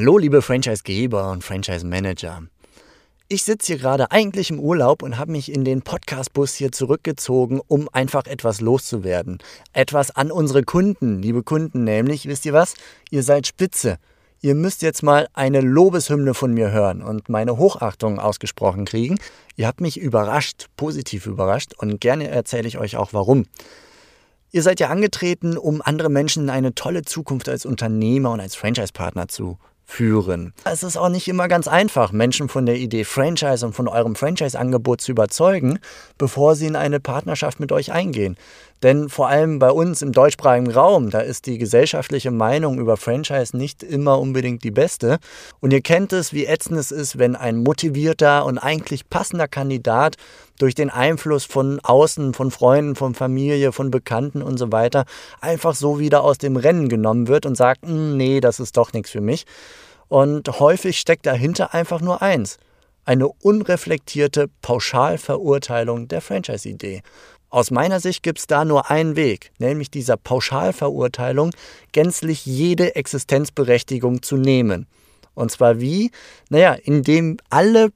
Hallo, liebe Franchise-Geber und Franchise-Manager. Ich sitze hier gerade eigentlich im Urlaub und habe mich in den Podcast-Bus hier zurückgezogen, um einfach etwas loszuwerden. Etwas an unsere Kunden, liebe Kunden, nämlich, wisst ihr was? Ihr seid spitze. Ihr müsst jetzt mal eine Lobeshymne von mir hören und meine Hochachtung ausgesprochen kriegen. Ihr habt mich überrascht, positiv überrascht und gerne erzähle ich euch auch warum. Ihr seid ja angetreten, um andere Menschen in eine tolle Zukunft als Unternehmer und als Franchise-Partner zu führen. Es ist auch nicht immer ganz einfach, Menschen von der Idee Franchise und von eurem Franchise-Angebot zu überzeugen, bevor sie in eine Partnerschaft mit euch eingehen. Denn vor allem bei uns im deutschsprachigen Raum, da ist die gesellschaftliche Meinung über Franchise nicht immer unbedingt die beste. Und ihr kennt es, wie ätzend es ist, wenn ein motivierter und eigentlich passender Kandidat durch den Einfluss von außen, von Freunden, von Familie, von Bekannten und so weiter einfach so wieder aus dem Rennen genommen wird und sagt, hm, nee, das ist doch nichts für mich. Und häufig steckt dahinter einfach nur eins. Eine unreflektierte Pauschalverurteilung der Franchise-Idee. Aus meiner Sicht gibt es da nur einen Weg, nämlich dieser Pauschalverurteilung gänzlich jede Existenzberechtigung zu nehmen. Und zwar wie? Naja, indem alle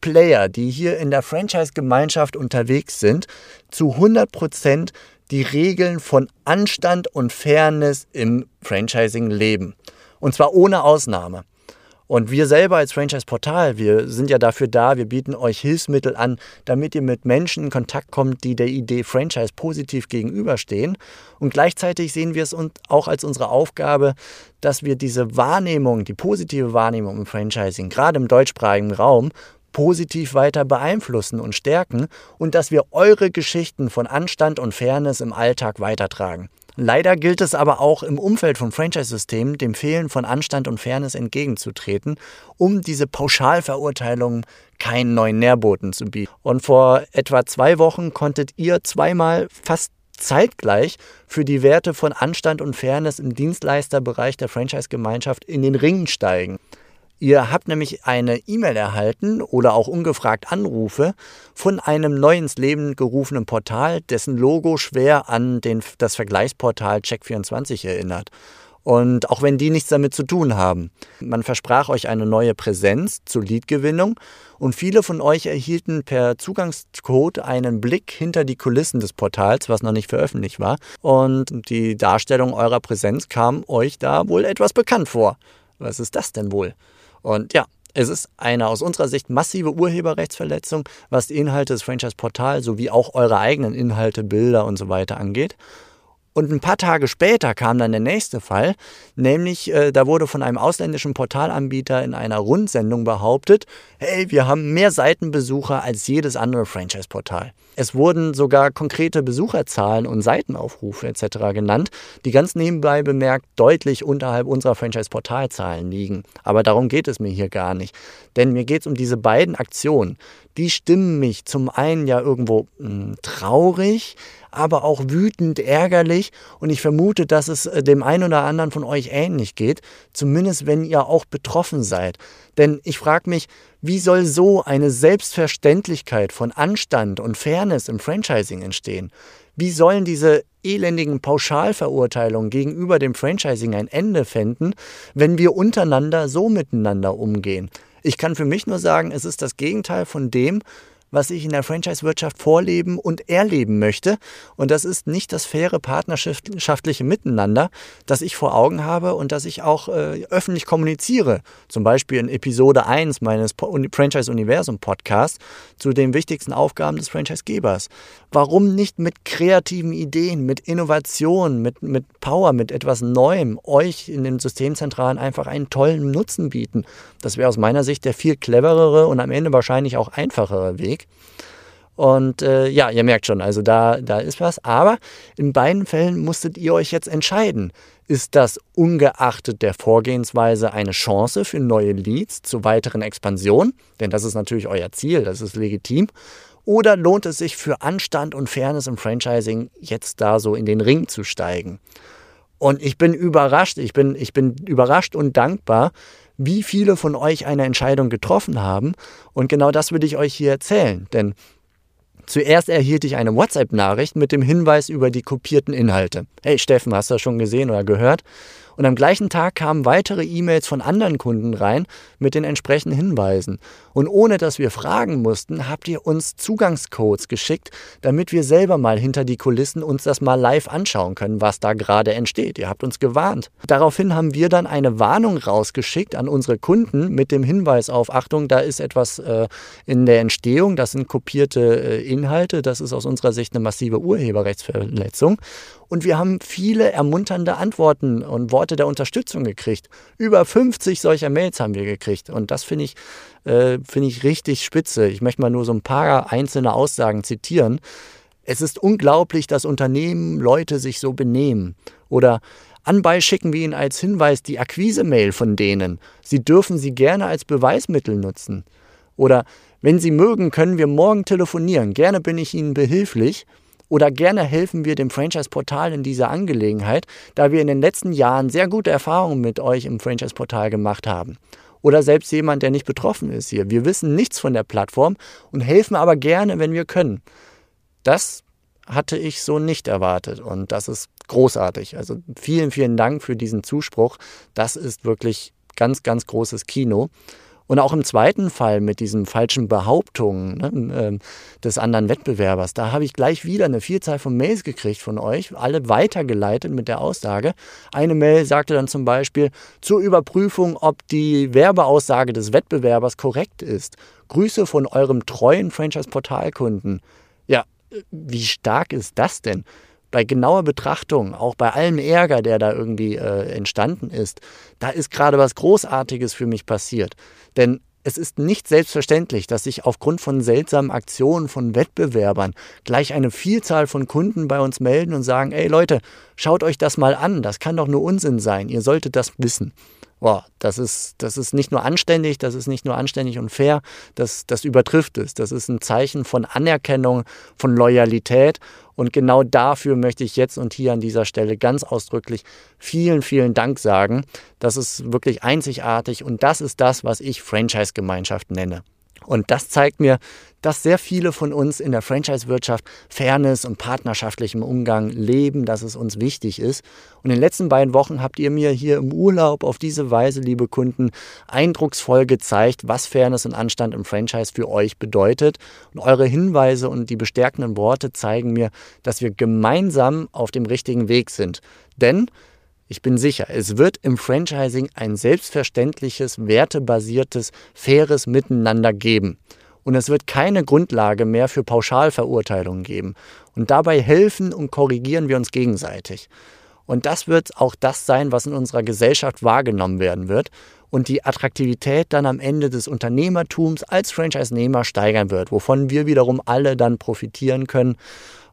Player, die hier in der Franchise-Gemeinschaft unterwegs sind, zu 100% die Regeln von Anstand und Fairness im Franchising leben. Und zwar ohne Ausnahme. Und wir selber als Franchise-Portal, wir sind ja dafür da, wir bieten euch Hilfsmittel an, damit ihr mit Menschen in Kontakt kommt, die der Idee Franchise positiv gegenüberstehen. Und gleichzeitig sehen wir es auch als unsere Aufgabe, dass wir diese Wahrnehmung, die positive Wahrnehmung im Franchising, gerade im deutschsprachigen Raum, positiv weiter beeinflussen und stärken und dass wir eure Geschichten von Anstand und Fairness im Alltag weitertragen. Leider gilt es aber auch im Umfeld von Franchise-Systemen, dem Fehlen von Anstand und Fairness entgegenzutreten, um diese Pauschalverurteilungen keinen neuen Nährboten zu bieten. Und vor etwa zwei Wochen konntet ihr zweimal fast zeitgleich für die Werte von Anstand und Fairness im Dienstleisterbereich der Franchise-Gemeinschaft in den Ring steigen. Ihr habt nämlich eine E-Mail erhalten oder auch ungefragt Anrufe von einem neu ins Leben gerufenen Portal, dessen Logo schwer an den, das Vergleichsportal Check24 erinnert. Und auch wenn die nichts damit zu tun haben. Man versprach euch eine neue Präsenz zur Leadgewinnung und viele von euch erhielten per Zugangscode einen Blick hinter die Kulissen des Portals, was noch nicht veröffentlicht war. Und die Darstellung eurer Präsenz kam euch da wohl etwas bekannt vor. Was ist das denn wohl? Und ja, es ist eine aus unserer Sicht massive Urheberrechtsverletzung, was die Inhalte des Franchise-Portals sowie auch eure eigenen Inhalte, Bilder und so weiter angeht. Und ein paar Tage später kam dann der nächste Fall, nämlich äh, da wurde von einem ausländischen Portalanbieter in einer Rundsendung behauptet, hey, wir haben mehr Seitenbesucher als jedes andere Franchise-Portal. Es wurden sogar konkrete Besucherzahlen und Seitenaufrufe etc. genannt, die ganz nebenbei bemerkt deutlich unterhalb unserer Franchise-Portalzahlen liegen. Aber darum geht es mir hier gar nicht. Denn mir geht es um diese beiden Aktionen. Die stimmen mich zum einen ja irgendwo mh, hm, traurig, aber auch wütend, ärgerlich und ich vermute, dass es äh, dem einen oder anderen von euch ähnlich geht, zumindest wenn ihr auch betroffen seid. Denn ich frage mich, wie soll so eine Selbstverständlichkeit von Anstand und Fairness im Franchising entstehen? Wie sollen diese elendigen Pauschalverurteilungen gegenüber dem Franchising ein Ende finden, wenn wir untereinander so miteinander umgehen? Ich kann für mich nur sagen, es ist das Gegenteil von dem, was ich in der Franchise-Wirtschaft vorleben und erleben möchte. Und das ist nicht das faire partnerschaftliche Miteinander, das ich vor Augen habe und das ich auch äh, öffentlich kommuniziere. Zum Beispiel in Episode 1 meines Franchise-Universum-Podcasts zu den wichtigsten Aufgaben des Franchise-Gebers. Warum nicht mit kreativen Ideen, mit Innovationen, mit, mit Power, mit etwas Neuem euch in den Systemzentralen einfach einen tollen Nutzen bieten? Das wäre aus meiner Sicht der viel cleverere und am Ende wahrscheinlich auch einfachere Weg. Und äh, ja, ihr merkt schon, also da, da ist was. Aber in beiden Fällen musstet ihr euch jetzt entscheiden. Ist das ungeachtet der Vorgehensweise eine Chance für neue Leads zur weiteren Expansion? Denn das ist natürlich euer Ziel, das ist legitim. Oder lohnt es sich für Anstand und Fairness im Franchising jetzt da so in den Ring zu steigen? Und ich bin überrascht, ich bin, ich bin überrascht und dankbar, wie viele von euch eine Entscheidung getroffen haben. Und genau das würde ich euch hier erzählen. Denn zuerst erhielt ich eine WhatsApp-Nachricht mit dem Hinweis über die kopierten Inhalte. Hey Steffen, hast du das schon gesehen oder gehört? Und am gleichen Tag kamen weitere E-Mails von anderen Kunden rein mit den entsprechenden Hinweisen. Und ohne dass wir fragen mussten, habt ihr uns Zugangscodes geschickt, damit wir selber mal hinter die Kulissen uns das mal live anschauen können, was da gerade entsteht. Ihr habt uns gewarnt. Daraufhin haben wir dann eine Warnung rausgeschickt an unsere Kunden mit dem Hinweis auf, Achtung, da ist etwas äh, in der Entstehung, das sind kopierte äh, Inhalte, das ist aus unserer Sicht eine massive Urheberrechtsverletzung. Und wir haben viele ermunternde Antworten und Worte der Unterstützung gekriegt. Über 50 solcher Mails haben wir gekriegt. Und das finde ich, äh, find ich richtig spitze. Ich möchte mal nur so ein paar einzelne Aussagen zitieren. Es ist unglaublich, dass Unternehmen, Leute sich so benehmen. Oder Anbei schicken wir Ihnen als Hinweis die Akquise-Mail von denen. Sie dürfen sie gerne als Beweismittel nutzen. Oder wenn Sie mögen, können wir morgen telefonieren. Gerne bin ich Ihnen behilflich. Oder gerne helfen wir dem Franchise-Portal in dieser Angelegenheit, da wir in den letzten Jahren sehr gute Erfahrungen mit euch im Franchise-Portal gemacht haben. Oder selbst jemand, der nicht betroffen ist hier. Wir wissen nichts von der Plattform und helfen aber gerne, wenn wir können. Das hatte ich so nicht erwartet und das ist großartig. Also vielen, vielen Dank für diesen Zuspruch. Das ist wirklich ganz, ganz großes Kino. Und auch im zweiten Fall mit diesen falschen Behauptungen ne, äh, des anderen Wettbewerbers, da habe ich gleich wieder eine Vielzahl von Mails gekriegt von euch, alle weitergeleitet mit der Aussage. Eine Mail sagte dann zum Beispiel zur Überprüfung, ob die Werbeaussage des Wettbewerbers korrekt ist. Grüße von eurem treuen Franchise-Portalkunden. Ja, wie stark ist das denn? Bei genauer Betrachtung, auch bei allem Ärger, der da irgendwie äh, entstanden ist, da ist gerade was Großartiges für mich passiert. Denn es ist nicht selbstverständlich, dass sich aufgrund von seltsamen Aktionen von Wettbewerbern gleich eine Vielzahl von Kunden bei uns melden und sagen, ey Leute, schaut euch das mal an, das kann doch nur Unsinn sein, ihr solltet das wissen boah, das ist, das ist nicht nur anständig, das ist nicht nur anständig und fair, das, das übertrifft es. Das ist ein Zeichen von Anerkennung, von Loyalität. Und genau dafür möchte ich jetzt und hier an dieser Stelle ganz ausdrücklich vielen, vielen Dank sagen. Das ist wirklich einzigartig und das ist das, was ich Franchise-Gemeinschaft nenne. Und das zeigt mir, dass sehr viele von uns in der Franchise-Wirtschaft Fairness und partnerschaftlichem Umgang leben, dass es uns wichtig ist. Und in den letzten beiden Wochen habt ihr mir hier im Urlaub auf diese Weise, liebe Kunden, eindrucksvoll gezeigt, was Fairness und Anstand im Franchise für euch bedeutet. Und eure Hinweise und die bestärkenden Worte zeigen mir, dass wir gemeinsam auf dem richtigen Weg sind. Denn ich bin sicher, es wird im Franchising ein selbstverständliches, wertebasiertes, faires Miteinander geben. Und es wird keine Grundlage mehr für Pauschalverurteilungen geben. Und dabei helfen und korrigieren wir uns gegenseitig. Und das wird auch das sein, was in unserer Gesellschaft wahrgenommen werden wird und die Attraktivität dann am Ende des Unternehmertums als Franchise-Nehmer steigern wird, wovon wir wiederum alle dann profitieren können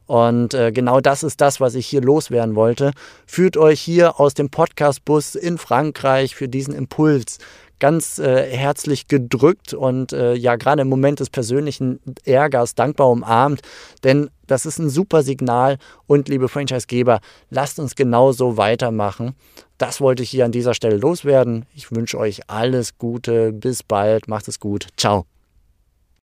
und äh, genau das ist das, was ich hier loswerden wollte. Führt euch hier aus dem Podcastbus in Frankreich für diesen Impuls ganz äh, herzlich gedrückt und äh, ja gerade im Moment des persönlichen Ärgers dankbar umarmt, denn das ist ein super Signal und liebe Franchisegeber, lasst uns genau so weitermachen. Das wollte ich hier an dieser Stelle loswerden. Ich wünsche euch alles Gute, bis bald, macht es gut, ciao.